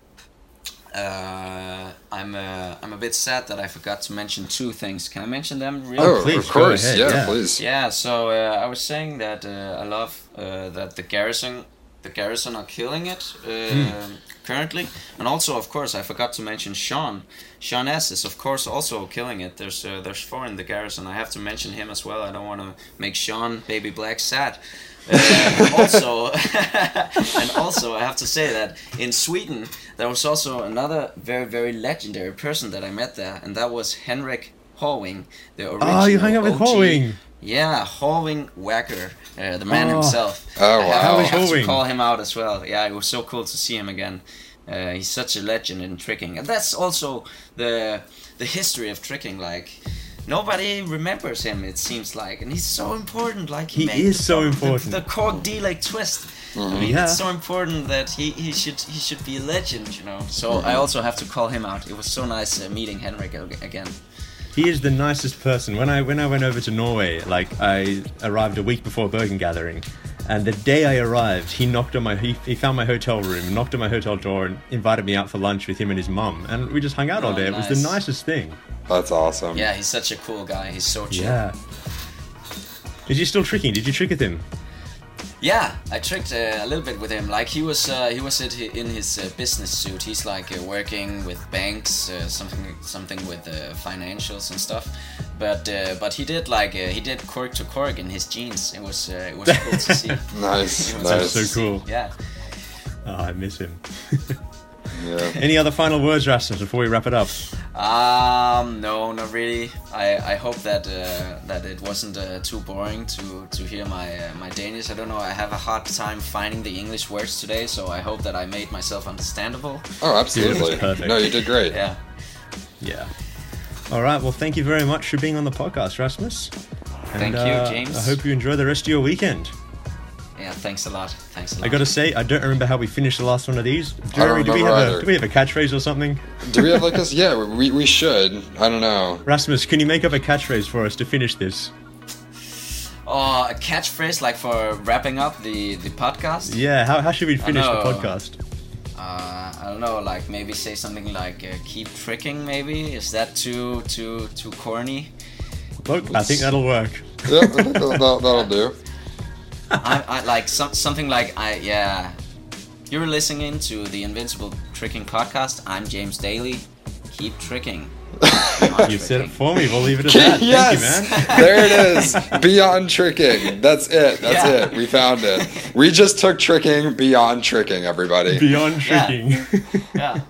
uh, I'm uh, I'm a bit sad that I forgot to mention two things. Can I mention them? Really? Oh, please, of course. ahead, Yeah, yeah. please. Yeah, so uh, I was saying that uh, I love uh, that the garrison, the garrison are killing it uh, currently, and also of course I forgot to mention Sean. Sean S is of course also killing it. There's uh, there's four in the garrison. I have to mention him as well. I don't want to make Sean Baby Black sad. Uh, [LAUGHS] also, [LAUGHS] and also I have to say that in Sweden there was also another very very legendary person that I met there, and that was Henrik Horwing, the original. Oh, you hung out with OG Horwing. yeah, Horwing Wacker, uh, the man Oh. himself. Oh, I have, wow. I have to call him out as well. Yeah, it was so cool to see him again. Uh, he's such a legend in tricking, and that's also the the history of tricking. Like nobody remembers him, it seems like, and he's so important. Like He made is the- so the- important. The, cork D like twist. I mean, Yeah. it's so important that he, he should he should be a legend, you know. So I also have to call him out. It was so nice uh, meeting Henrik again. He is the nicest person. When I when I went over to Norway, like I arrived a week before Bergen Gathering, and the day I arrived, he knocked on my he, he found my hotel room, knocked on my hotel door, and invited me out for lunch with him and his mum, and we just hung out all Oh, day. It was the nicest thing. That's awesome. Yeah, he's such a cool guy. He's so chill. Yeah. Is he still tricking? Did you trick with him? Yeah, I tricked uh, a little bit with him. Like he was, uh, he was in his uh, business suit. He's like uh, working with banks, uh, something, something with uh, financials and stuff. But uh, but he did like uh, he did cork to cork in his jeans. It was uh, it was cool to see. [LAUGHS] Nice, It was nice. so cool. Yeah. Oh, I miss him. Yeah. [LAUGHS] Any other final words, Rasmus, before we wrap it up? Um, no, not really. I, I hope that uh, that it wasn't uh, too boring to, to hear my uh, my Danish. I don't know. I have a hard time finding the English words today, so I hope that I made myself understandable. Oh, absolutely. perfect. No, you did great. Yeah. Yeah. All right. Well, thank you very much for being on the podcast, Rasmus. And, Thank you, uh, James. I hope you enjoy the rest of your weekend. Yeah, thanks a lot. Thanks a lot. I gotta say, I don't remember how we finished the last one of these. Jeremy, do we remember have a do we have a catchphrase or something? Do we have like this? [LAUGHS] Yeah, we, we should. I don't know. Rasmus, can you make up a catchphrase for us to finish this? Oh, a catchphrase like for wrapping up the the podcast. Yeah. How, how should we finish the podcast? Uh, I don't know, like maybe say something like uh, "keep tricking." Maybe is that too too too corny? Look, I think that'll work. Yeah, that'll, that'll, that'll do. I, I like some, something like I yeah. You're listening to the Invincible Tricking podcast. I'm James Daly. Keep tricking. Keep on You said it for me. We'll leave it at that. yes, Thank you, man. [LAUGHS] there it is. Beyond tricking. That's it. That's Yeah. it. We found it. We just took tricking beyond tricking, everybody. Beyond Yeah. tricking. Yeah.